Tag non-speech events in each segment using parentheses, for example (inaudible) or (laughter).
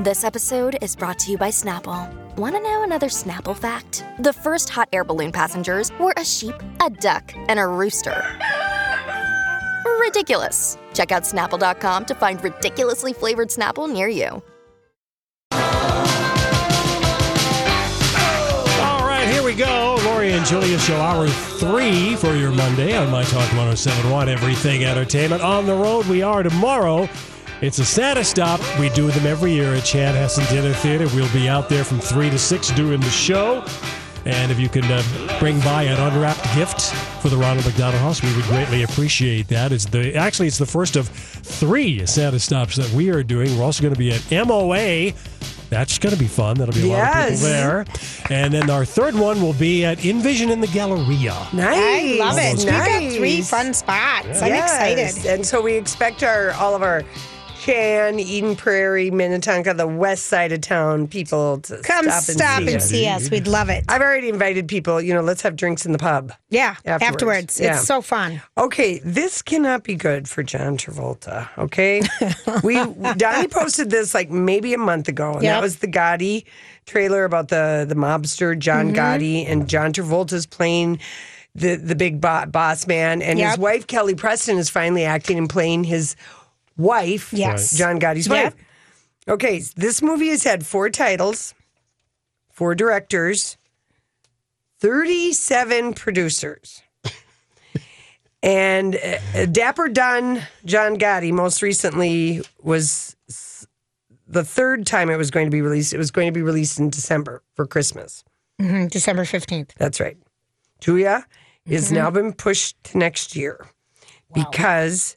This episode is brought to you by Snapple. Want to know another Snapple fact? The first hot air balloon passengers were a sheep, a duck, and a rooster. Ridiculous. Check out snapple.com to find ridiculously flavored Snapple near you. All right, here we go. Lori and Julia show hour three for your Monday on My Talk 1071, Everything Entertainment. On the road we are tomorrow. It's a Santa stop. We do them every year at Chanhassen Dinner Theater. We'll be out there from 3 to 6 during the show. And if you can uh, bring by an unwrapped gift for the Ronald McDonald House, we would greatly appreciate that. It's the actually it's the first of three Santa stops that we are doing. We're also going to be at MOA. That's going to be fun. That'll be a lot of Yes. people there. And then our third one will be at Envision in the Galleria. Nice. I love it. We've got three fun spots. I'm Yes. excited. And so we expect our all of our Chan, Eden Prairie, Minnetonka, the west side of town people to Come stop stop and and see. see, us. us. We'd love it. I've already invited people. You know, let's have drinks in the pub. yeah, Afterwards. afterwards. Yeah. It's so fun. Okay, this cannot be good for John Travolta. Okay, (laughs) we Donnie posted this like maybe a month ago, and that was the Gotti trailer about the the mobster John Mm-hmm. Gotti, and John Travolta's playing the the big bo- boss man, and his wife Kelly Preston is finally acting and playing his wife, Yes. John Gotti's Yep. wife. Okay, this movie has had four titles, four directors, thirty-seven producers. (laughs) And uh, Dapper Don John Gotti most recently was the third time it was going to be released. It was going to be released in December for Christmas. Mhm, December 15th. That's right. Julia is now been pushed to next year because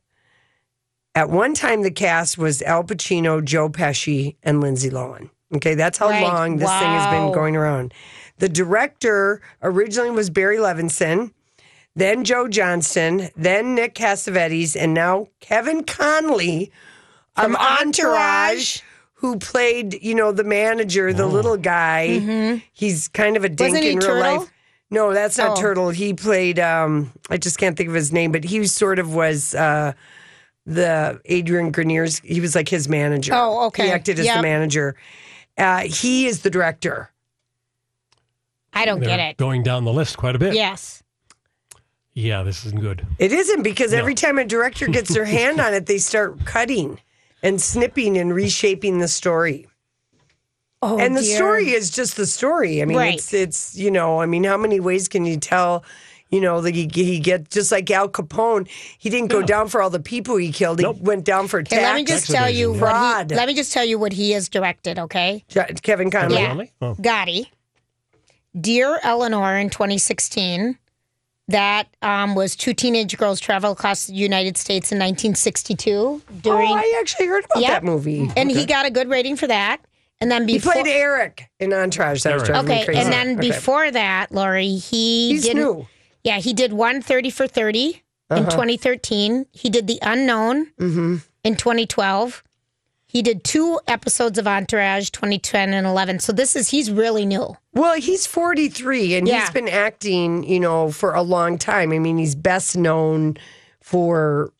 at one time the cast was Al Pacino, Joe Pesci, and Lindsay Lohan. Okay, that's how Right. long this thing has been going around. The director originally was Barry Levinson, then Joe Johnston, then Nick Cassavetes, and now Kevin Connolly From of Entourage, Entourage. who played, you know, the manager, the little guy. He's kind of a dink Mm-hmm. Wasn't he in real Turtle? life. No, that's not Oh. Turtle. He played um I just can't think of his name, but he sort of was uh the Adrian Grenier's he was like his manager. Oh, okay. He acted as the manager. Uh, he is the director. I don't They're get it. Going down the list quite a bit. Yes. Yeah, this isn't good. It isn't because every time a director gets their (laughs) hand on it, they start cutting and snipping and reshaping the story. Oh, and the dear. story is just the story. I mean, Right. it's it's you know, I mean, how many ways can you tell? You know, that he he get just like Al Capone. He didn't go down for all the people he killed. He Nope. went down for Okay, tax. let me just Tax tell you evasion. what Fraud. he, let me just tell you what he has directed, okay? Jo- Kevin Connolly. Yeah. Connolly? Oh. Gotti, Dear Eleanor in 2016. That um, was two teenage girls travel across the United States in 1962 during, oh, I actually heard about Yep. that movie. and he got a good rating for that. And then He before, played Eric in Entourage. That was Eric. driving me okay, crazy. and then Okay. before that, Lori, he he's did new. Yeah, he did one 30 for 30 in 2013. He did The Unknown in 2012. He did two episodes of Entourage, 2010 and 11. So this is, he's really new. Well, he's 43 and he's been acting, you know, for a long time. I mean, he's best known for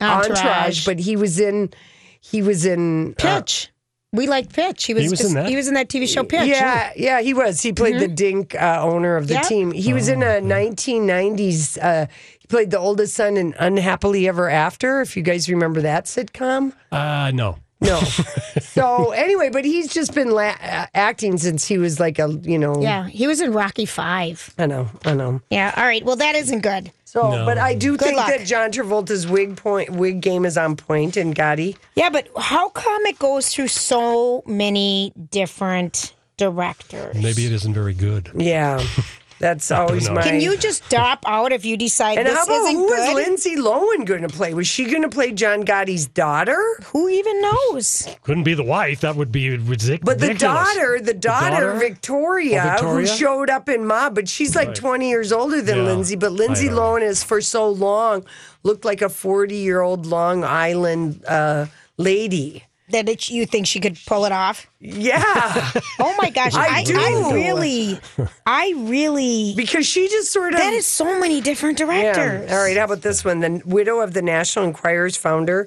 Entourage, Entourage. but he was in he was in uh, Pitch. We like Pitch. He was, was in that? He was in that TV show Pitch. Yeah, yeah, he was. He played the Dink uh, owner of the Mm-hmm. Yep. team. He was in a 1990s. Uh, he played the oldest son in Unhappily Ever After. If you guys remember that sitcom. Uh, no. No. (laughs) so anyway, but he's just been la- uh, acting since he was like a you know. Yeah, he was in Rocky Five. I know. I know. Yeah, all right. Well, that isn't good. So, No. but I do think luck. that John Travolta's wig point wig game is on point, and Gotti. Yeah, but how come it goes through so many different directors? Maybe it isn't very good. Yeah, (laughs) That's always know. my. Can you just drop out if you decide and this how about isn't who was good? Lindsay Lohan going to play? Was she going to play John Gotti's daughter? Who even knows? Couldn't be the wife. That would be ridiculous. But the daughter, the daughter, daughter? Victoria, Oh, Victoria? who showed up in Mob, but she's like Right. 20 years older than Yeah, Lindsay. But Lindsay Lohan is for so long looked like a 40 year old Long Island uh, lady. That it, you think she could pull it off? Yeah, (laughs) Oh my gosh! I I, do. I really, I really. because she just sort of. That is so many different directors. Yeah. All right. How about this one? The widow of the National Enquirer's founder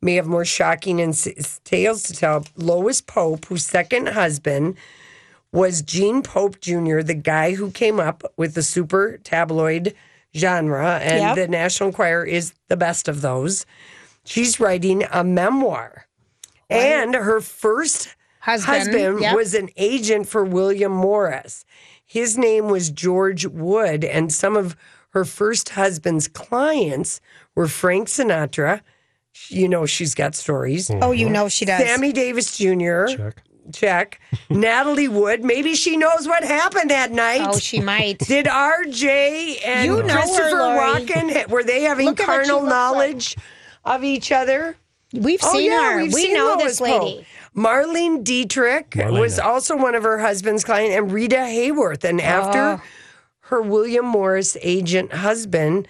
may have more shocking and s- tales to tell. Lois Pope, whose second husband was Gene Pope Jr., the guy who came up with the super tabloid genre, and Yep. the National Enquirer is the best of those. She's writing a memoir. And her first Husband, husband yep. was an agent for William Morris. His name was George Wood, and some of her first husband's clients were Frank Sinatra. You know, she's got stories. Oh, you know she does. Sammy Davis Jr. Check. Check. (laughs) Natalie Wood. Maybe she knows what happened that night. Oh, she might. (laughs) Did RJ and You know her, Christopher Lori. Walken were they having Look at what she carnal looks like. knowledge of each other? We've Oh, seen yeah, her. we've we seen know Lois this Pope. lady. Marlene Dietrich Marlene. was also one of her husband's clients, and Rita Hayworth. And ah. after Oh. her William Morris agent husband,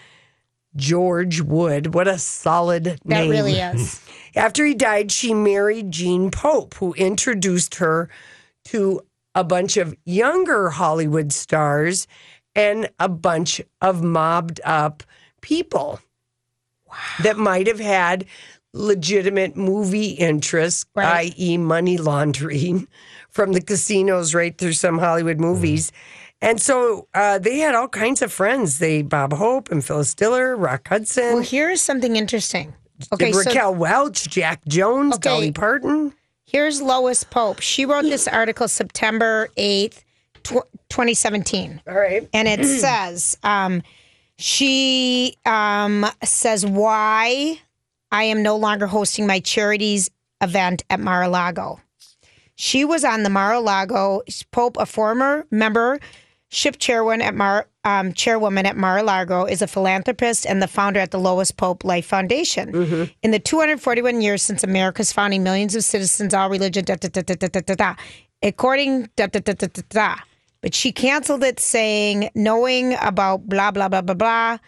George Wood, what a solid That name. really (laughs) is. After he died, she married Gene Pope, who introduced her to a bunch of younger Hollywood stars and a bunch of mobbed up people that might have had legitimate movie interests, Right. i.e., money laundering (laughs) from the casinos right through some Hollywood movies. And so uh, they had all kinds of friends. They Bob Hope and Phyllis Diller, Rock Hudson. Well, here's something interesting. Okay, so Raquel Welch, Jack Jones, Okay. Dolly Parton. here's Lois Pope. She wrote this article September 8th, tw- 2017. All right. and it (clears throat) says um, she um, says why I am no longer hosting my charities event at Mar-a-Lago. She was on the Mar-a-Lago Pope, a former member. Ship chairwoman at Mar um, chairwoman at Mar-a-Lago, is a philanthropist and the founder at the Lois Pope Life Foundation. In the 241 years since America's founding, millions of citizens, all religion, da da da da da da, da according da da da da da da. But she canceled it, saying, knowing about blah blah blah blah blah.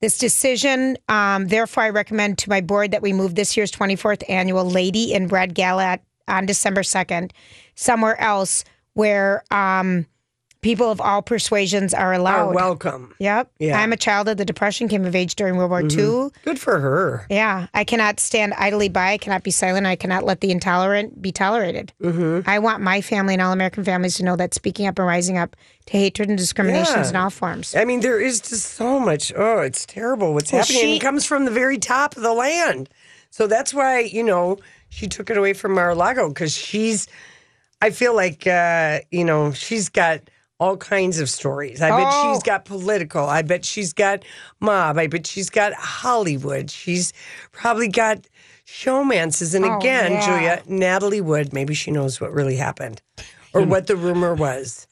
This decision, um, therefore, I recommend to my board that we move this year's 24th annual Lady in Red Gala on December 2nd somewhere else where um, people of all persuasions are allowed. Are welcome. Yep. Yeah. Mm-hmm. I'm a child of the Depression, came of age during World War II. Good for her. Yeah. I cannot stand idly by. I cannot be silent. I cannot let the intolerant be tolerated. Mm-hmm. I want my family and all American families to know that speaking up and rising up to hatred and discriminations Yeah. in all forms. I mean, there is just so much. Oh, it's terrible what's Well, happening. she- it comes from the very top of the land. So that's why, you know, she took it away from Mar-a-Lago because she's, I feel like, uh, you know, she's got all kinds of stories. I bet Oh. she's got political. I bet she's got mob. I bet she's got Hollywood. She's probably got showmances. And Oh, again, yeah. Julia, Natalie Wood, maybe she knows what really happened or what the rumor was.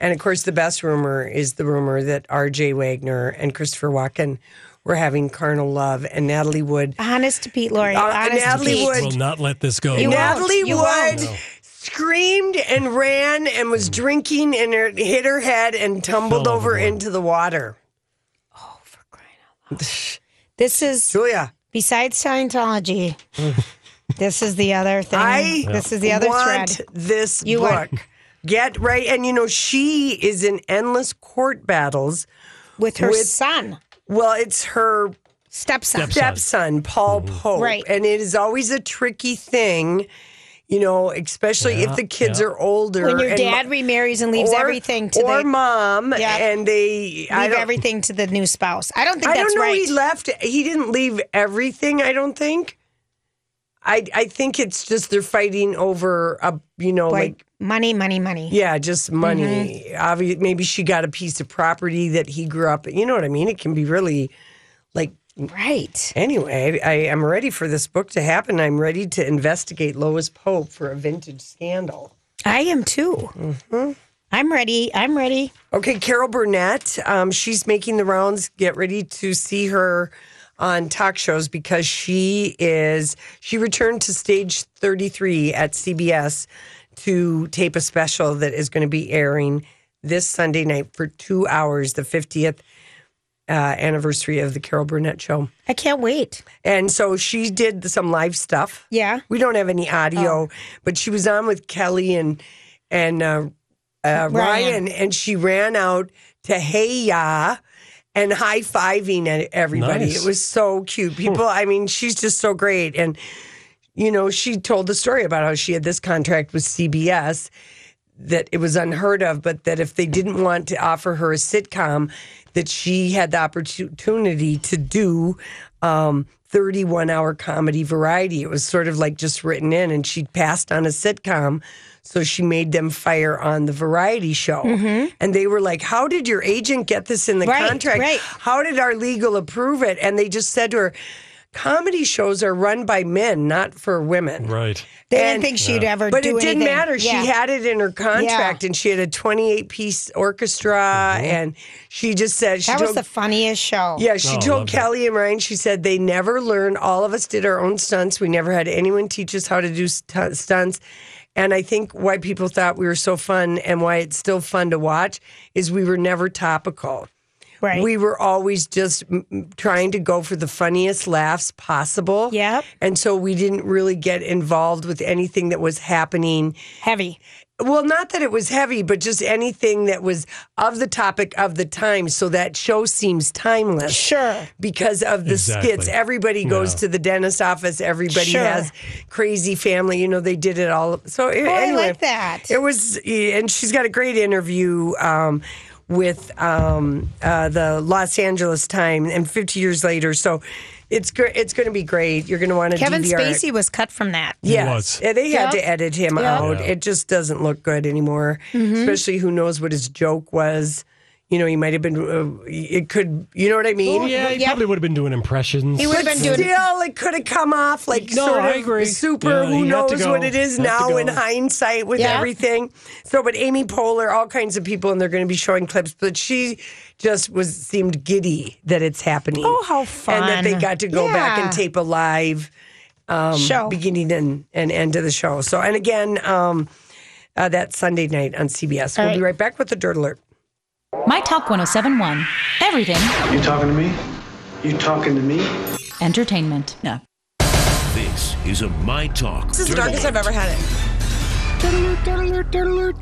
And of course, the best rumor is the rumor that R.J. Wagner and Christopher Walken were having carnal love, and Natalie Wood. Honest to Pete, Lori. Uh, honest Natalie to Pete. Wood- Will not let this go. You won't. Natalie Wood won't. Screamed and ran and was drinking and her, hit her head and tumbled Fell over into the water. Oh, for crying out loud. (laughs) This is Julia, besides Scientology. (laughs) this is the other thing. I this is the other want thread. this You book. want- Get right, and you know she is in endless court battles. with her with- son, Well, it's her stepson. stepson, Paul Pope. Right. And it is always a tricky thing, you know, especially if the kids yeah. are older. When your and dad remarries and leaves or- everything to or the mom, Yeah. and they I leave don't, everything to the new spouse. I don't think I that's don't know. right. He left. He didn't leave everything. I don't think. I I think it's just they're fighting over a you know like like money, money, money. yeah just money. Mm-hmm. Obvi- maybe she got a piece of property that he grew up. You know what I mean? It can be really like Right. Anyway, I am ready for this book to happen. I'm ready to investigate Lois Pope for a vintage scandal. I am too. Mm-hmm. I'm ready. I'm ready. Okay, Carol Burnett. Um, she's making the rounds. Get ready to see her on talk shows because she is she returned to stage 33 at CBS to tape a special that is going to be airing this Sunday night for two hours, the 50th uh, anniversary of the Carol Burnett show. I can't wait. And so she did some live stuff. Yeah. We don't have any audio, but she was on with Kelly and and uh, uh, Ryan. Ryan. and she ran out to Hey Ya and high fiving at everybody. Nice. It was so cute. People, I mean, she's just so great. And you know, she told the story about how she had this contract with CBS that it was unheard of, but that if they didn't want to offer her a sitcom, that she had the opportunity to do um, 31 hour comedy variety. It was sort of like just written in, and she'd passed on a sitcom. So she made them fire on the variety show. And they were like, How did your agent get this in the Right, contract? right. How did our legal approve it? And they just said to her, Comedy shows are run by men, not for women. Right. They And- didn't think she'd ever But do it But it didn't anything. matter. Yeah. She had it in her contract, Yeah. and she had a 28 piece orchestra, mm-hmm. and she just said she That was the funniest show. yeah, she Oh, told loved it. Kelly and Ryan. She said they never learned. All of us did our own stunts. We never had anyone teach us how to do stu- stunts. And I think why people thought we were so fun and why it's still fun to watch is we were never topical. Right. We were always just trying to go for the funniest laughs possible. Yep. And so we didn't really get involved with anything that was happening. Heavy. Well, not that it was heavy, but just anything that was of the topic of the time. So that show seems timeless. Sure. Because of the Exactly. skits. Everybody goes Yeah. to the dentist office. Everybody Sure. has crazy family. You know, they did it all. So Oh, I like that. it was, and she's got a great interview um, with um, uh, the Los Angeles Times, and 50 years later. So it's great. It's going to be great. You're going to want to Kevin DVR it. Spacey was cut from that. Yes, was. Yeah, they had Yep. to edit him Yep. out. Yeah. It just doesn't look good anymore. Mm-hmm. Especially who knows what his joke was. You know, he might have been. Uh, it could. You know what I mean? Yeah, he Yep. probably would have been doing impressions. He would have been doing still, it could have come off like No, sort I of agree. super. Yeah, who he had to knows go. what it is now in hindsight with Yeah. everything. So, but Amy Poehler, all kinds of people, and they're going to be showing clips. But she just was seemed giddy that it's happening. Oh, how fun. And that they got to go back and tape a live um, Show. beginning and, and end of the show. So, and again, um, uh, that Sunday night on CBS. We'll All be right. right back with the Dirt Alert. My Talk 1071. Everything You talking to me? You talking to me? entertainment. No. This is a My Talk. This is the darkest I've ever had it.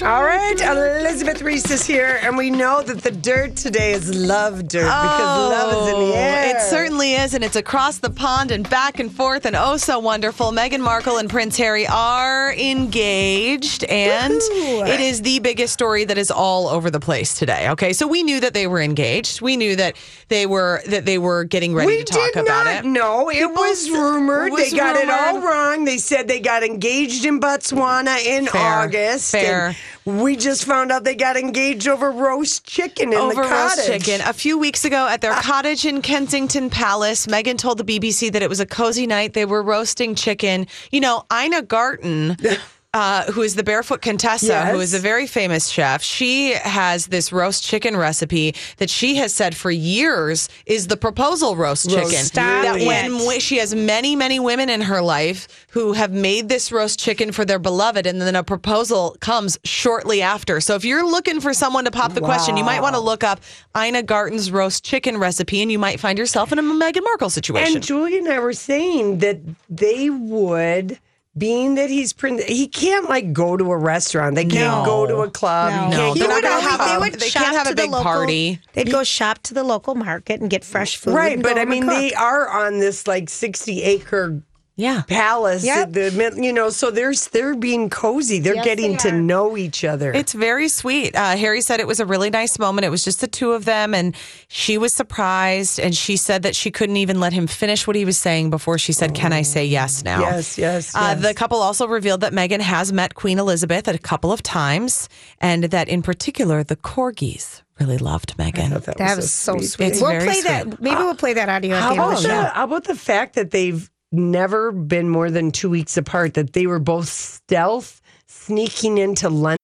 All right, Elizabeth Reese is here, and we know that the dirt today is love dirt because love is in the air. Oh, It certainly is, and it's across the pond and back and forth, and oh, so wonderful. Meghan Markle and Prince Harry are engaged, and it is the biggest story that is all over the place today. Okay, so we knew that they were engaged. We knew that they were that they were getting ready We to talk about it. No, It People was rumored. was they got it all wrong. They said they got engaged in Botswana in Fair, August. fair. and we just found out they got engaged over roast chicken in over the cottage. roast chicken. A few weeks ago at their ah. cottage in Kensington Palace, Meghan told the BBC that it was a cozy night. They were roasting chicken. You know, Ina Garten. (laughs) Uh, who is the barefoot Contessa, who Yes. is a very famous chef. She has this roast chicken recipe that she has said for years is the proposal roast, Roast chicken. Stop that it. when she has many, many women in her life who have made this roast chicken for their beloved, and then a proposal comes shortly after. So if you're looking for someone to pop the question, you might want to look up Ina Garten's roast chicken recipe, and you might find yourself in a Meghan Markle situation. And Julie and I were saying that they would, being that he's prin- he can't like go to a restaurant. They can't No. go to a club. No. No, can't they're not gonna have they would they shop can't have a to the big local, party. They'd go shop to the local market and get fresh food. Right, and but go I mean, and they are on this like sixty acre yeah. palace. Yep. The, you know, so they're they're being cozy. They're Yes, getting they to know each other. It's very sweet. Uh, Harry said it was a really nice moment. It was just the two of them, and she was surprised. And she said that she couldn't even let him finish what he was saying before she said, "Can I say yes now?" Yes, yes, Uh, yes. The couple also revealed that Meghan has met Queen Elizabeth a couple of times, and that in particular, the corgis really loved Meghan. That was so sweet. It's we'll very play sweet. that. Maybe we'll play that audio at How the end about, the the, show. how about the fact that they've never been more than two weeks apart? That they were both stealth sneaking into London.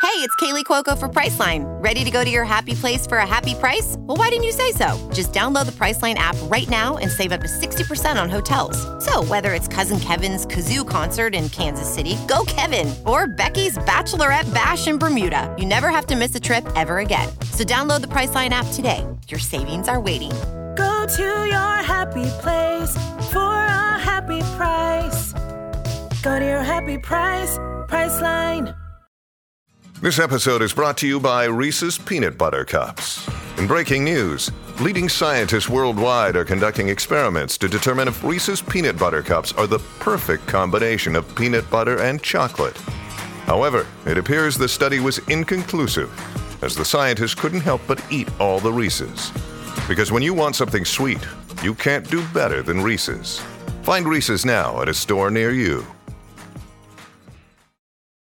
Hey, it's Kaley Cuoco for Priceline. Ready to go to your happy place for a happy price? Well, why didn't you say so? Just download the Priceline app right now and save up to 60% on hotels. So, whether it's Cousin Kevin's Kazoo concert in Kansas City, go Kevin, or Becky's Bachelorette Bash in Bermuda, you never have to miss a trip ever again. So, download the Priceline app today. Your savings are waiting. Go to your happy place for a happy price. Go to your happy price, Priceline. This episode is brought to you by Reese's Peanut Butter Cups. In breaking news, leading scientists worldwide are conducting experiments to determine if Reese's Peanut Butter Cups are the perfect combination of peanut butter and chocolate. However, it appears the study was inconclusive, as the scientists couldn't help but eat all the Reese's. Because when you want something sweet, you can't do better than Reese's. Find Reese's now at a store near you.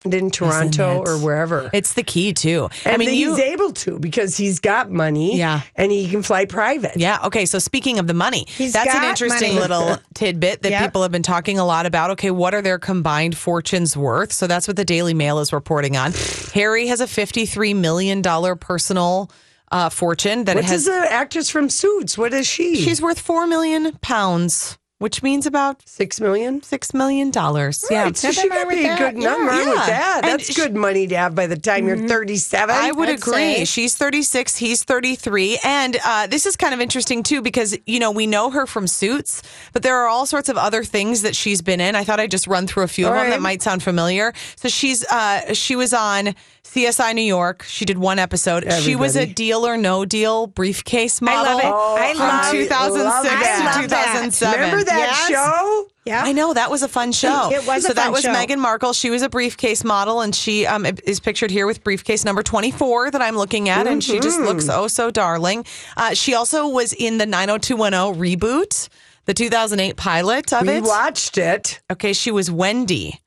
in Toronto or wherever. It's the key too. And I mean, he's you. able to because he's got money. Yeah. And he can fly private. Yeah. Okay. So speaking of the money, He's that's an interesting money. little (laughs) tidbit that Yep. people have been talking a lot about. Okay, what are their combined fortunes worth? So that's what the Daily Mail is reporting on. (sighs) Harry has a fifty-three million dollar personal uh, fortune that What has. is the actress from Suits? What is she? She's worth four million pounds, which means about six million. six million dollars. Yeah. Right, so she with me a good Yeah. number Yeah. with that. And That's she- good money to have by the time you're 37. I would I'd agree. say. She's 36, he's 33. And uh, this is kind of interesting, too, because, you know, we know her from Suits, but there are all sorts of other things that she's been in. I thought I'd just run through a few of All them that might sound familiar. So she's uh, she was on CSI New York. She did one episode. She was a deal or no deal briefcase model. love it. I from love- 2006 love to that. 2007. Remember that Yes. show? Yeah. I know that was a fun show. It was a so that was show. Meghan Markle. She was a briefcase model, and she um, is pictured here with briefcase number twenty four that I'm looking at, and she just looks oh so darling. Uh, she also was in the nine hundred two one zero reboot, the two thousand eight pilot of We it. watched it. Okay, she was Wendy.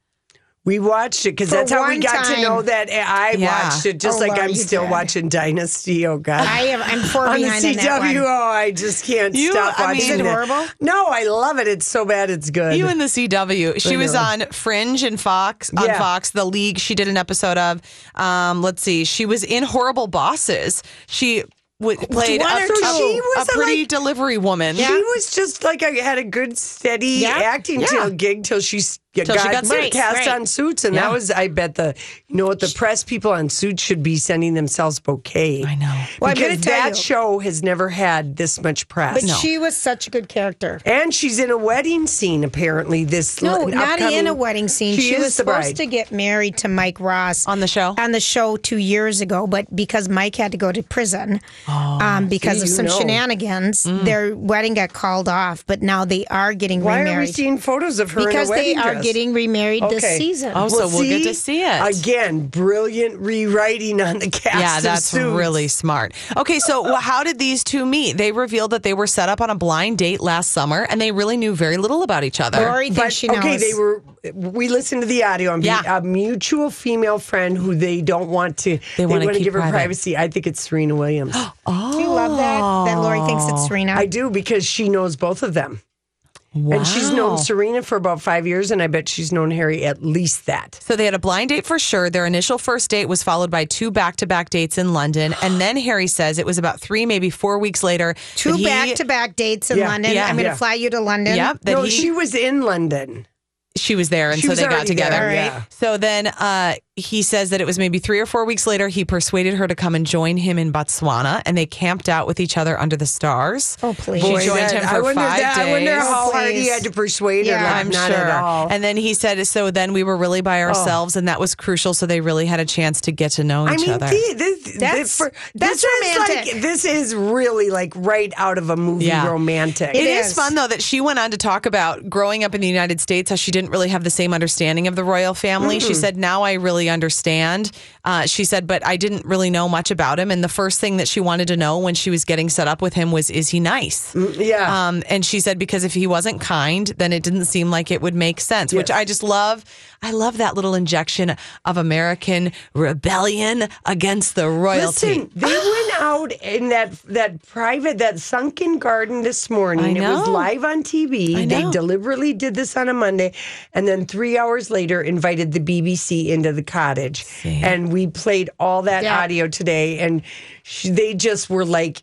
We watched it because that's how we one got to know that I Yeah. watched it. Just Oh, like Laura, I'm still did. watching Dynasty. Oh God, I am. I'm four on the behind on that one. CW. Oh, I just can't You- stop I watching mean- Is it horrible? No, I love it. It's so bad. It's good. You in the CW. She was on Fringe and Fox on Yeah. Fox, The League. She did an episode of. Um, let's see. She was in Horrible Bosses. She w- played a, or a- She was a, pretty like- delivery woman. She was just like I had a good steady Yeah. acting Yeah. till gig till she got, Till she got Suits. cast Right. on Suits, and Yeah. that was I bet the you know what the press people on Suits should be sending themselves bouquet. I know. Well, because that you. show has never had this much press. But she was such a good character. and she's in a wedding scene apparently. This No, l- not upcoming- in a wedding scene. She, She, was supposed bride. to get married to Mike Ross On the show? On the show two years ago, but because Mike had to go to prison um, because see, of some know. shenanigans, their wedding got called off. But now they are getting married. Why remarried are we seeing photos of her because they are dress? Getting remarried this season. Oh, so we'll get to see it. again. Brilliant rewriting on the cast. Yeah, of that's Suits. really smart. Okay, so well, how did these two meet? They revealed that they were set up on a blind date last summer, and they really knew very little about each other. Lori thinks But, she knows. okay, they were. We listened to the audio and Yeah. a mutual female friend who they don't want to. They, wanna want to give her private. privacy. I think it's Serena Williams. (gasps) oh, Do you love that? That Lori thinks it's Serena. I do because she knows both of them, and she's known Serena for about five years, and I bet she's known Harry at least that. So they had a blind date for sure. Their initial first date was followed by two back-to-back dates in London, and then Harry says it was about three, maybe four weeks later. Two back to back dates in Yeah, London. yeah, I'm going to yeah. fly you to London. Yep, that no, he, she was in London. she was there, and She so they got together. there, yeah. So then uh, he says that it was maybe three or four weeks later. He persuaded her to come and join him in Botswana, and they camped out with each other under the stars. Oh, please. She Boy, joined that- him I for wonder five that- days. I wonder how Oh, hard he had to persuade her. Yeah. like, I'm not sure. at all. And then he said, so then we were really by oh. ourselves, and that was crucial. So they really had a chance to get to know I each mean, other. the- this, That's- this, for, that's this romantic. like this is really like right out of a movie Yeah. romantic. It It is is. fun though that she went on to talk about growing up in the United States, how she didn't really have the same understanding of the royal family. She mm-hmm. said, "Now I really understand." Uh, she said, "But I didn't really know much about him." And the first thing that she wanted to know when she was getting set up with him was, "Is he nice?" yeah. Um, and she said because if he wasn't kind, then it didn't seem like it would make sense. Which I just love. I love that little injection of American rebellion against the royalty. Listen, they (gasps) went out in that that private that sunken garden this morning. It was live on TV. They deliberately did this on a Monday, and then three hours later invited the BBC into the cottage, and we played all that Yeah. audio today, and she, they just were like.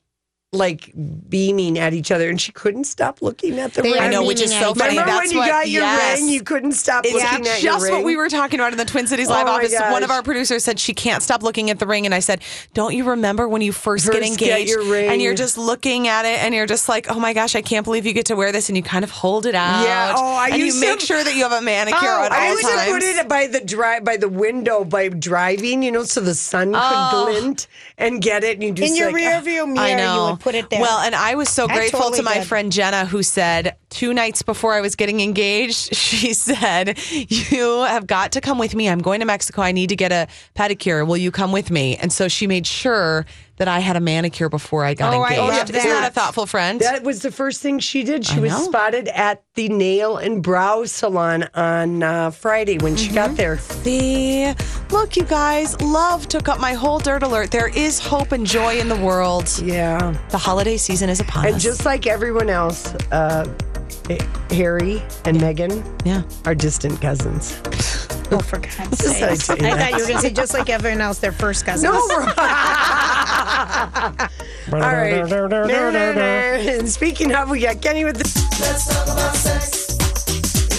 Like beaming at each other, and she couldn't stop looking at the They ring. I know, which is so funny. Remember That's when you what, got your yes. ring, you couldn't stop It's looking at your just what we were talking about in the Twin Cities live Oh, my office. One of our producers said she can't stop looking at the ring, and I said, "Don't you remember when you first, get First get engaged your ring. and you're just looking at it, and you're just like, oh my gosh, I can't believe you get to wear this, and you kind of hold it out, Yeah, oh, I and you used make to- sure that you have a manicure Oh, at I all used to put it by the drive by the window by driving, you know, so the sun could Oh. glint and get it. And you just In your like, rear view mirror, I know. you would put it there. Well, and I was so That's grateful totally to my friend Jenna, who said two nights before I was getting engaged, (laughs) she said, You have got to come with me. I'm going to Mexico. I need to get a pedicure. Will you come with me? And so she made sure that I had a manicure before I got Oh, I engaged. love Isn't that a thoughtful friend? That was the first thing she did. She I was know. spotted at the nail and brow salon on uh, Friday when she Mm-hmm. got there. See, look, you guys, love took up my whole dirt alert. There is hope and joy in the world. Yeah. The holiday season is upon And us. And just like everyone else, uh, Harry and Meghan yeah. are distant cousins. oh, for God's (laughs) sake. I I thought you were going to say just like everyone else, their first cousins. No, we're- (laughs) All right. And speaking of, we got Kenny with the. Let's talk about sex.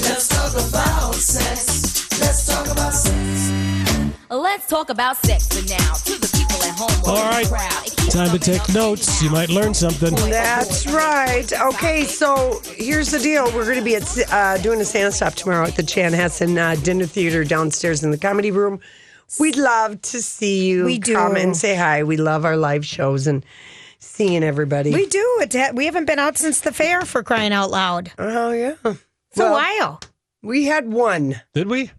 Let's talk about sex. Let's talk about sex. Let's talk about sex for now. To the people at home. or All in the right. crowd. It keeps Time to take notes. You might learn something. That's right. Okay, so here's the deal. We're going to be at uh, doing a Santa stop tomorrow at the Chanhassen uh, Dinner Theater downstairs in the comedy room. We'd love to see you. We do. come and say hi. We love our live shows and seeing everybody. We do. It, ha- we haven't been out since the fair for crying out loud. oh yeah, It's a while. we had one. Did we?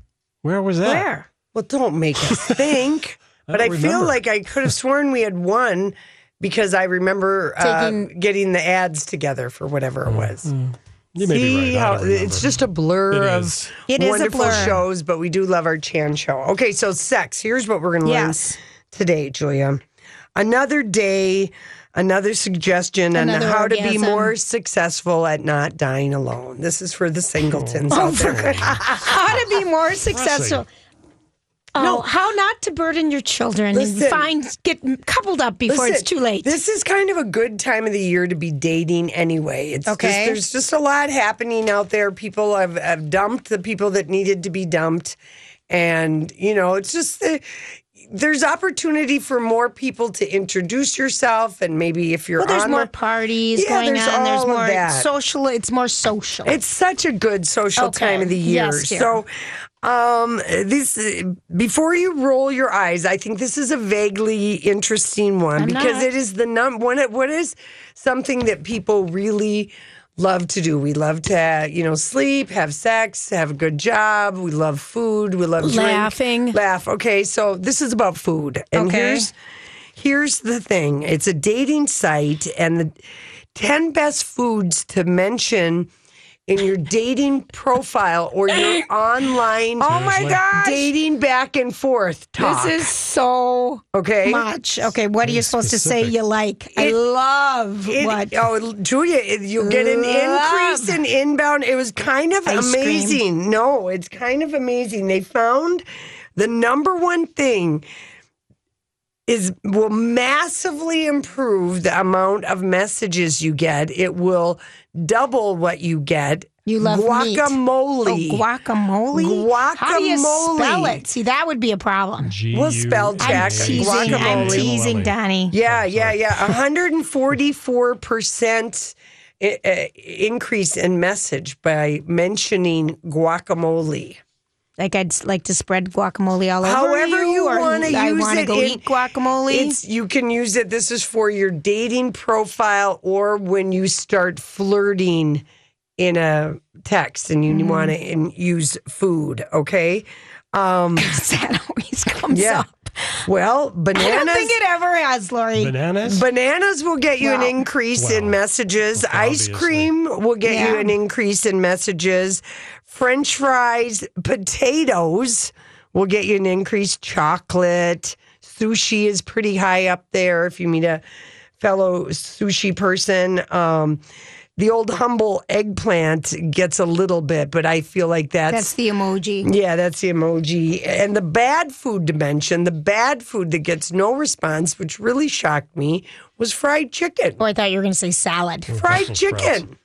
Where was that? Where? Well, don't make us (laughs) think. I but I, don't feel like I could have sworn we had one because I remember uh, getting the ads together for whatever it was. You may See be right. How it's just a blur It of is. It is a wonderful blur. shows, but we do love our Chan show. Okay, so sex. Here's what we're going to Yes. learn today, Julia. Another day, another suggestion Another on how to be orgasm. more successful at not dying alone. This is for the singletons Oh, out there. (laughs) How to be more successful. Oh, how not to burden your children and find get coupled up before it's too late. This is kind of a good time of the year to be dating anyway. It's Okay. just, there's just a lot happening out there. People have, have dumped the people that needed to be dumped. And, you know, it's just the, there's opportunity for more people to introduce yourself. And maybe if you're well, there's more the- parties Yeah, going there's on. There's more social. It's more social. It's such a good social Okay. time of the year. Yes, so, um, this before you roll your eyes, I think this is a vaguely interesting one I'm because not. it is the num one. What is something that people really love to do? We love to, you know, sleep, have sex, have a good job. We love food. We love drink, Laughing. laugh. Okay, so this is about food, and Okay. here's here's the thing it's a dating site and the 10 best foods to mention in your dating profile or your (laughs) online Oh my gosh. dating back and forth talk. This is so okay much. Okay, what are you supposed to say you like? I It- love It- what. Oh, Julia, it- you'll get an increase in inbound. It was kind of Ice cream. amazing. No, it's kind of amazing. They found the number one thing is will massively improve the amount of messages you get. It will double what you get. You love meat. guacamole. Oh, guacamole? How do you spell Guacamole. it? See, that would be a problem. We'll spell I'm check. teasing. I'm teasing, Donnie. Yeah, yeah, yeah. 144% uh, increase in message by mentioning guacamole. Like I'd like to spread guacamole all over However you or want to use it, go in- eat guacamole. It's you can use it. This is for your dating profile or when you start flirting in a text and you Mm-hmm. want to use food. Okay. Um, (laughs) that always comes yeah. up. Well, bananas. I don't think it ever has, Lori. Bananas? Bananas will get you an Wow. increase in Wow. messages. Ice cream will get you an increase in messages. French fries, potatoes will get you an increased Chocolate, sushi is pretty high up there. If you meet a fellow sushi person, um, the old humble eggplant gets a little bit, but I feel like that's That's the emoji. yeah, that's the emoji. And the bad food dimension, the bad food that gets no response, which really shocked me, was fried chicken. Oh, I thought you were going to say salad. Fried (laughs) chicken.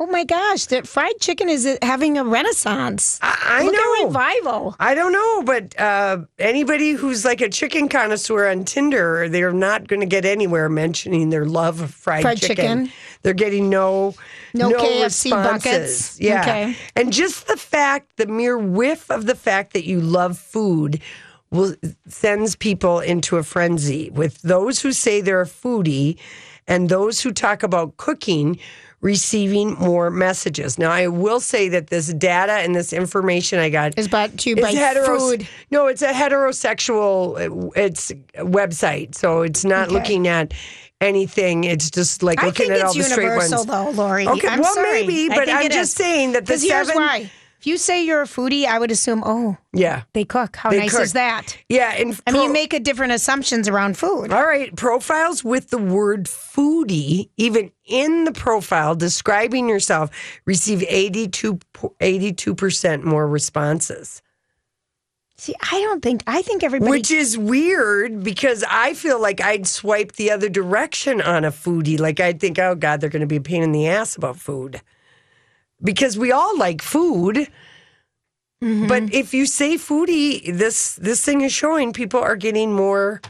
Oh my gosh, that fried chicken is having a renaissance. I, I Look know. revival. I don't know, but uh, anybody who's like a chicken connoisseur on Tinder, they're not going to get anywhere mentioning their love of fried, Fried chicken. chicken. They're getting no No KFC responses. buckets? Yeah, Okay. and just the fact, the mere whiff of the fact that you love food. Will, sends people into a frenzy with those who say they're a foodie and those who talk about cooking receiving more messages. Now, I will say that this data and this information I got Is brought to you by food. No, it's a heterosexual. It's a website, so it's not Okay. looking at anything. It's just like I looking at all the straight universal, ones. though, Lori. Okay, I'm well, sorry. maybe, but I'm just saying that the 'Cause here's seven. why. If you say you're a foodie, I would assume, oh, Yeah, they cook. How They nice cook. is that? yeah, and I mean, you make a different assumptions around food. All right, profiles with the word foodie, even in the profile describing yourself, receive 82 percent more responses. See, I don't think. I think everybody. Which is weird because I feel like I'd swipe the other direction on a foodie. Like I'd think, oh God, they're going to be a pain in the ass about food. Because we all like food. Mm-hmm. But if you say foodie, this this thing is showing people are getting more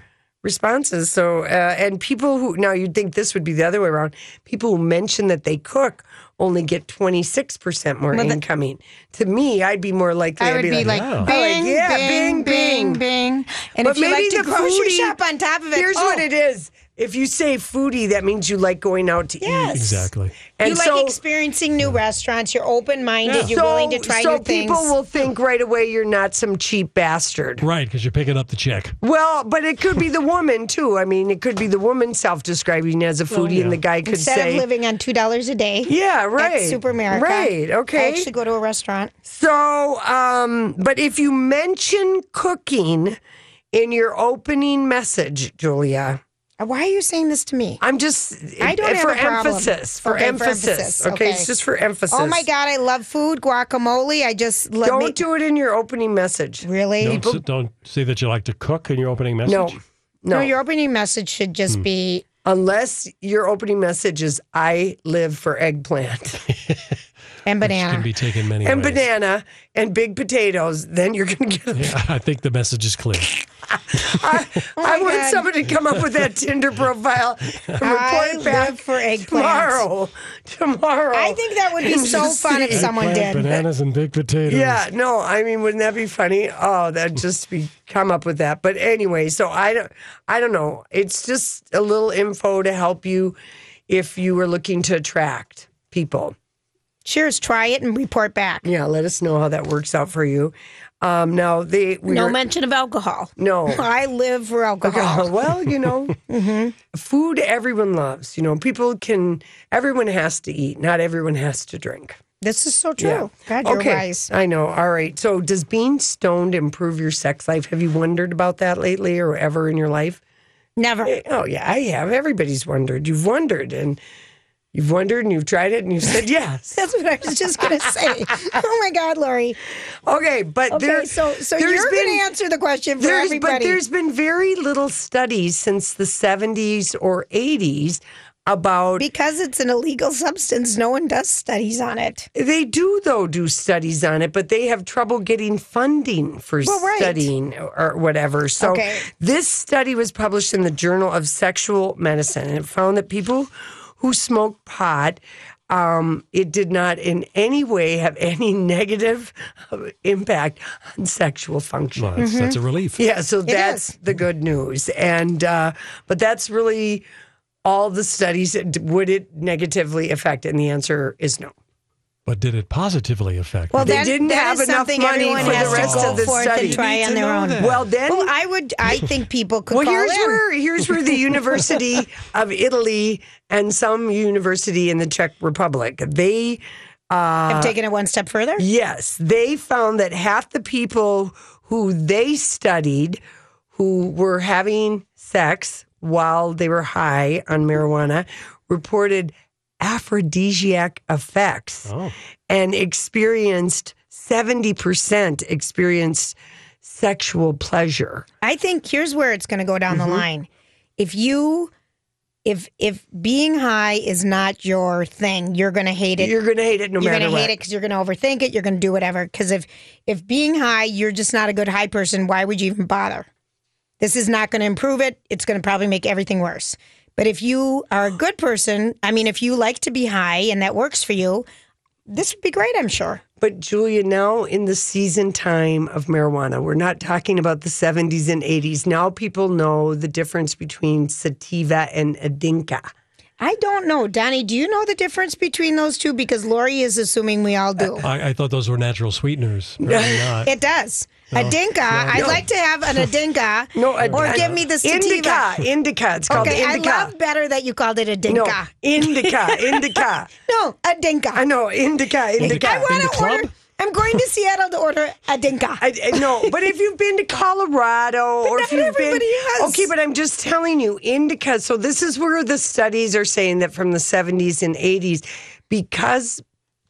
responses. So uh, and people who now you'd think this would be the other way around. People who mention that they cook only get twenty six percent more Well, incoming. to me, I'd be more likely. I would be like, oh, bing, yeah, bing, bing, bing, And But if you like to the grocery foodie- shop on top of it, Here's oh, what it is. If you say foodie, that means you like going out to Yes. eat. Exactly. And you so, like experiencing new restaurants. You're open minded. You're so, willing to try so new things. So people will think right away you're not some cheap bastard. Right, because you're picking up the check. Well, but it could be the woman too. I mean, it could be the woman self-describing as a foodie, and the guy could say. Instead say, of living on two dollars a day. "Yeah, right, At Super America. right, okay." I actually go to a restaurant. So, um, but if you mention cooking in your opening message, Julia, Why are you saying this to me? I'm just I don't for have a problem. emphasis. For Okay, emphasis. Okay, it's just for emphasis. Oh my God, I love food, guacamole. I just let Don't me. do it in your opening message. Really? Don't, s- don't say that you like to cook in your opening message. No, no. No, your opening message should just Hmm. be Unless your opening message is "I live for eggplant (laughs) and banana. Can be taken many and ways. banana and big potatoes," then you're going to get. Yeah, (laughs) I think the message is clear. (laughs) I, oh I want Oh God. somebody to come up with that Tinder profile and report I back live for eggplants. tomorrow. Tomorrow, I think that would be so just fun if someone Eggplant, did. Bananas and big potatoes. Yeah, no, I mean, wouldn't that be funny? Oh, that just be come up with that. But anyway, so I don't, I don't know. It's just a little info to help you if you were looking to attract people. Cheers, try it and report back. Yeah, let us know how that works out for you. Um, now they we no were- mention of alcohol. no. (laughs) I live for alcohol. Okay, (laughs) well, you know, (laughs) Mm-hmm. food everyone loves. You know, people can. Everyone has to eat. Not everyone has to drink. This is so true. Yeah. God, you're okay, wise. I know. All right. So, does being stoned improve your sex life? Have you wondered about that lately, or ever in your life? Never. Oh yeah, I have. Everybody's wondered. You've wondered, and you've wondered, and you've tried it, and you've said (laughs) yes. That's what I was just going (laughs) to say. oh my God, Lori. Okay, but Okay, there, so so there's you're going to answer the question for there's, everybody. But there's been very little studies since the 70s or 80s about. because it's an illegal substance, no one does studies on it. They do, though, do studies on it, but they have trouble getting funding for Well, right. studying or whatever. So, Okay. this study was published in the Journal of Sexual Medicine, and it found that people who smoke pot, um, it did not in any way have (laughs) any negative impact on sexual function. Well, that's, that's a relief. Yeah, so that's is. the good news. And uh, but that's really all the studies. Would it negatively affect? And the answer is no. But did it positively affect? Well, me? They that, didn't that have is enough money for the rest of the forth study. and try on their own. Well, then. Well, I would. I (laughs) think people could well, call here's in. where here's where the (laughs) University of Italy and some university in the Czech Republic they uh, Have taken it one step further. Yes, they found that half the people who they studied who were having sex while they were high on marijuana reported aphrodisiac effects Oh. and experienced 70% experienced sexual pleasure. I think here's where it's going to go down the mm-hmm. line. If you, if if being high is not your thing, you're going to hate it. You're going to hate it no you're matter gonna what. hate it because you're going to overthink it. You're going to do whatever. Because if if being high, you're just not a good high person. Why would you even bother? This is not going to improve it. It's going to probably make everything worse. But if you are a (sighs) good person, I mean, if you like to be high and that works for you, this would be great. I'm sure. But Julia, now in the season time of marijuana, we're not talking about the 70s and 80s. Now people know the difference between sativa and adinka. I don't know, Donnie. Do you know the difference between those two? Because Lori is assuming we all do. I, I thought those were natural sweeteners. Apparently (laughs) not. It does. A dinka. I'd like to have an adinka. (laughs) No, a- or give me the sativa. Indica. Indica. It's called Indica. Okay, I love better that you called it a dinka. No, indica. (laughs) Indica. No, a dinka. I know. Indica. Indica. I want to club? order. I'm going to Seattle to order a dinka. I, I know, but if you've been to Colorado or if you've everybody been, has. okay, but I'm just telling you, indica. So this is where the studies are saying that from the 70s and 80s, because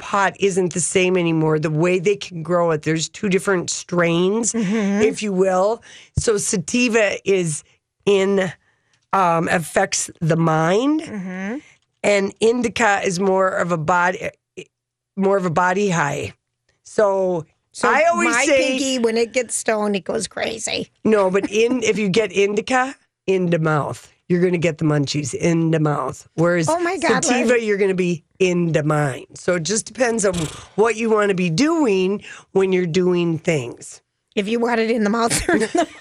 pot isn't the same anymore. The way they can grow it, there's two different strains, if you will. So sativa is in um, affects the mind, and indica is more of a body, more of a body high. So. So I always my say pinky, when it gets stoned, it goes crazy. no, but in if you get indica in the mouth, you're going to get the munchies in the mouth. Whereas Oh my God, sativa, Larry. you're going to be in the mind. So it just depends on what you want to be doing when you're doing things. If you want it in the mouth or in the (laughs)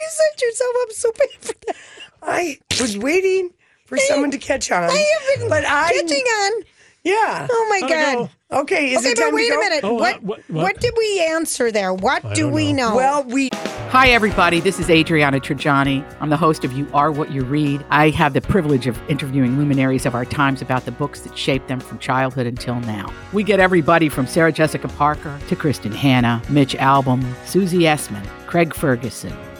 You set yourself up so bad for that. I was waiting for someone to catch on, I have been but I catching on. Yeah. Oh my Gotta God. Okay, is okay, it but time wait to a minute. Oh, what, uh, what- what what? did we answer there? What do don't we know? Well, we Hi, everybody. This is Adriana Trigiani. I'm the host of You Are What You Read. I have the privilege of interviewing luminaries of our times about the books that shaped them from childhood until now. We get everybody from Sarah Jessica Parker to Kristin Hannah, Mitch Albom, Susie Essman, Craig Ferguson,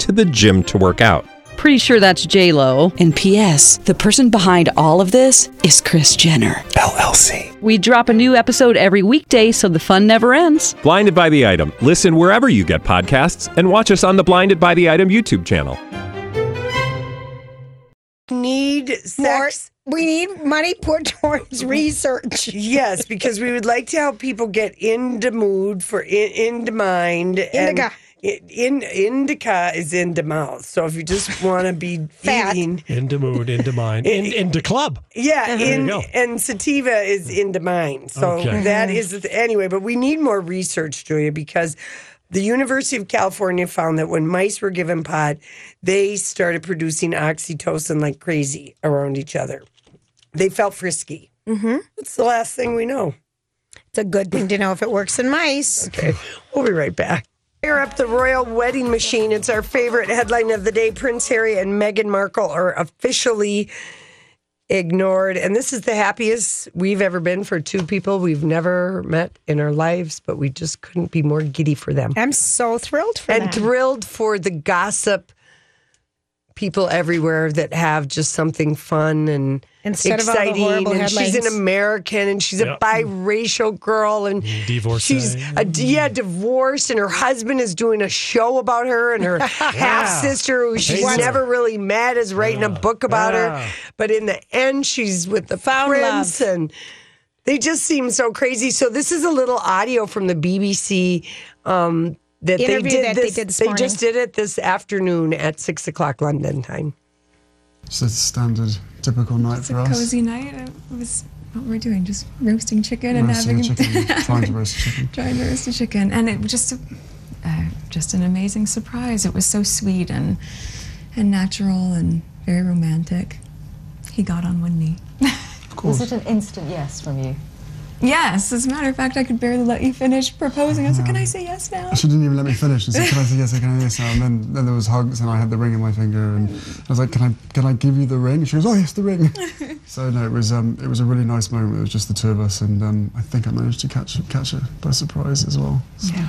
to the gym to work out. Pretty sure that's J Lo. And P.S. The person behind all of this is Kris Jenner. LLC. We drop a new episode every weekday, so the fun never ends. Blinded by the item. Listen wherever you get podcasts, and watch us on the Blinded by the Item YouTube channel. need More, sex. we need money put (laughs) towards research. Yes, because we would like to help people get into mood for in, into mind. and Indica. It- In indica is in the mouth. So if you just want to be (laughs) Fat. eating, Into mood, into mind, (laughs) in, into club. yeah, There you in and sativa is into mind. So Okay. that is the, anyway. But we need more research, Julia, because the University of California found that when mice were given pot, they started producing oxytocin like crazy around each other. They felt frisky. Mm-hmm. That's the last thing we know. It's a good thing to know if it works in mice. Okay, we'll be right back. Fire up the royal wedding machine. It's our favorite headline of the day. Prince Harry and Meghan Markle are officially ignored. And this is the happiest we've ever been for two people we've never met in our lives, but we just couldn't be more giddy for them. I'm so thrilled for them. and them. thrilled for the gossip people everywhere that have just something fun and Instead of all the exciting. horrible and she's an. American and she's a biracial girl and Divorcee. she's a, yeah divorced and her husband is doing a show about her and her (laughs) half sister who she's Hates her. never really met is writing a book about Yeah. her. But in the end, she's with the Found prince love. and. They just seem so crazy. So this is a little audio from the BBC um, that they did. that they this, did this they morning. just did it this afternoon at six o'clock London time. It's a standard, typical night for us. It's a cozy night. It was what were we're doing, just roasting chicken and having a (laughs) chicken, trying to roast a chicken. trying to roast a chicken, and it was just a, uh, just an amazing surprise. It was so sweet and and natural and very romantic. He got on one knee. (laughs) Of course. Was it an instant yes from you? Yes, as a matter of fact, I could barely let you finish proposing. I was like, "Can I say yes now?" She didn't even let me finish. She said, "Can I say yes? Can I say yes?" now?" And then, then there was hugs, and I had the ring in my finger, and I was like, "Can I can I give you the ring?" She goes, "Oh yes, the ring." (laughs) so no, it was um, it was a really nice moment. It was just the two of us, and um, I think I managed to catch catch her by surprise as well. Yeah.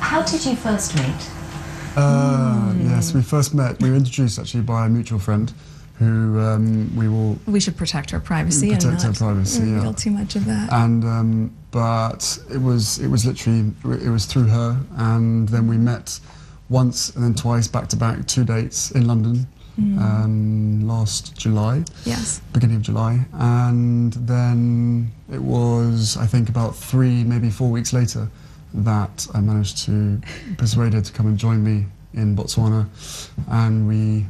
How did you first meet? Uh, Yes, we first met. We were introduced actually by a mutual friend, who um, we will We should protect our privacy Protect and our not privacy, yeah. reveal too much of that. and um, but it was it was literally it was through her, and then we met once and then twice back to back, two dates in London Mm. um, last July. Yes. Beginning of July, and then it was I think about three, maybe four weeks later, that I managed to persuade her to come and join me in Botswana, and we.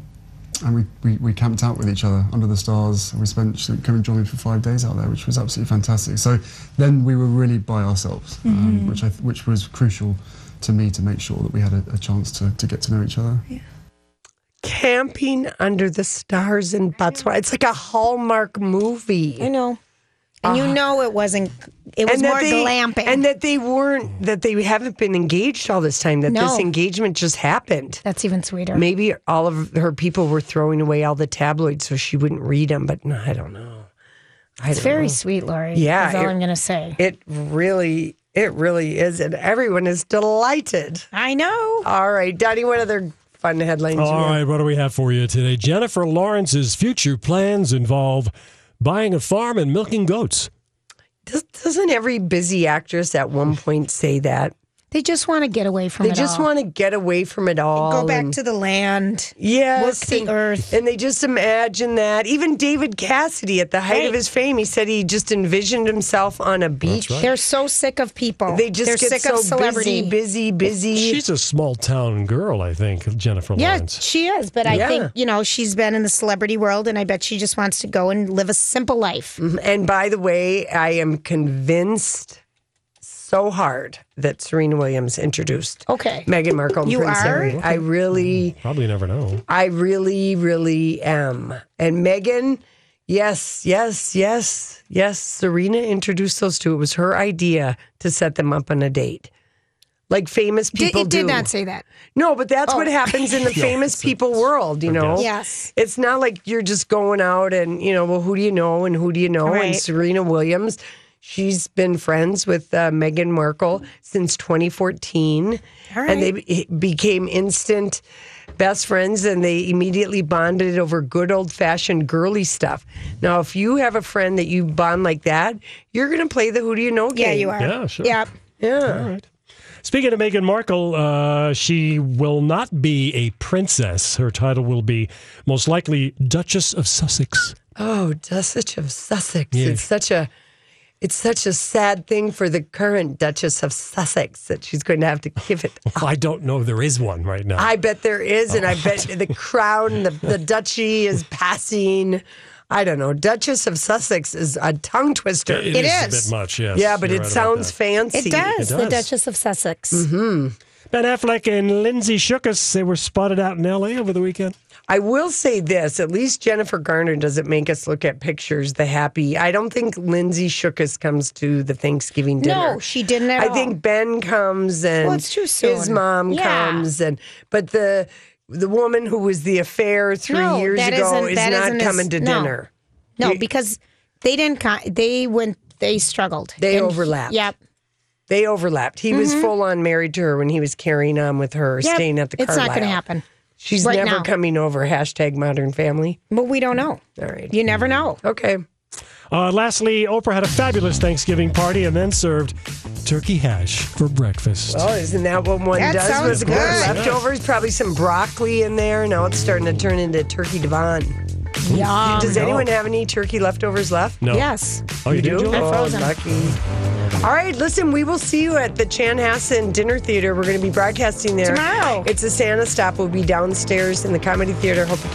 And we, we, we camped out with each other under the stars. And we spent she came and joined me for five days out there, which was absolutely fantastic. So then we were really by ourselves, um, Mhm. which I which was crucial to me to make sure that we had a, a chance to, to get to know each other. Yeah. Camping under the stars in Botswana. It's like a Hallmark movie. I know. And you uh-huh. know it wasn't. It was that more they, glamping. And that they weren't, that they haven't been engaged all this time, that No. this engagement just happened. That's even sweeter. Maybe all of her people were throwing away all the tabloids so she wouldn't read them, but no, I don't know. I it's don't very know. sweet, Lori. Yeah, That's all it- I'm going to say. It really, it really is. And everyone is delighted. I know. All right, Donnie, what other fun headlines? All you have? right, what do we have for you today? Jennifer Lawrence's future plans involve buying a farm and milking goats. Does, doesn't every busy actress at one point say that? They just want to get away from They it They just all. want to get away from it all. Go back and- to the land. Yes, Work the and, earth. and they just imagine that. Even David Cassidy, at the height of his fame, he said he just envisioned himself on a beach. They're so sick of people. They just They're get sick so of celebrity. busy, busy, busy. She's a small town girl, I think, Jennifer Yeah, Lawrence. she is. But I Yeah. think, you know, she's been in the celebrity world and I bet she just wants to go and live a simple life. Mm-hmm. And by the way, I am convinced so hard that Serena Williams introduced Okay. Meghan Markle and You Prince are? Harry. I really, hmm. Probably never know. I really, really am. And Meghan, yes, yes, yes, yes. Serena introduced those two. It was her idea to set them up on a date. Like famous Did, people it did do. not say that. No, but that's Oh. what happens in the (laughs) Yeah, famous people world, you know? Yes. It's not like you're just going out and, you know, well, who do you know and who do you know? And Serena Williams, she's been friends with uh, Meghan Markle since 2014. All And they be- became instant best friends and they immediately bonded over good old fashioned girly stuff. Now, if you have a friend that you bond like that, you're going to play the who do you know game. Yeah, you are. Yeah, sure. Yeah. Yeah. All right. Speaking of Meghan Markle, uh, she will not be a princess. Her title will be most likely Duchess of Sussex. Oh, Duchess of Sussex. Yeah. It's such a it's such a sad thing for the current Duchess of Sussex that she's going to have to give it. Up. (laughs) I don't know there is one right now. I bet there is, and I Oh. bet the (laughs) crown, the, the duchy is passing. I don't know. Duchess of Sussex is a tongue twister. It It is, is. a bit much, yes. yeah, but You're it right sounds fancy. It does, It The. Duchess of Sussex. Mm-hmm. Ben Affleck and Lindsay Shookus, they were spotted out in L.A. over the weekend. I will say this: at least Jennifer Garner doesn't make us look at pictures. The happy. I don't think Lindsay Shookus comes to the Thanksgiving dinner. No, she didn't I all. think Ben comes and Well, his mom Yeah. comes and but the the woman who was the affair three No, years ago is not isn't as- coming to no. dinner. No, You- because they didn't. They went. They struggled. They And- overlapped. Yep. They overlapped. He was full on married to her when he was carrying on with her, Mm-hmm. Yep. staying at the It's not going to happen. She's right never now. coming over. Hashtag Modern Family. But we don't know. All right. You never know. Okay. Uh, lastly, Oprah had a fabulous Thanksgiving party and then served turkey hash for breakfast. Well, isn't that what one That does sounds with good. leftovers? Probably some broccoli in there. Now it's starting to turn into turkey divan. Yum. Does anyone have any turkey leftovers left? no. Yes. Oh, you, do? Julie? Oh, frozen. lucky. All right, listen, we will see you at the Chanhassen Dinner Theater. We're going to be broadcasting there. Tomorrow. It's a Santa stop. We'll be downstairs in the Comedy Theater. Hope you can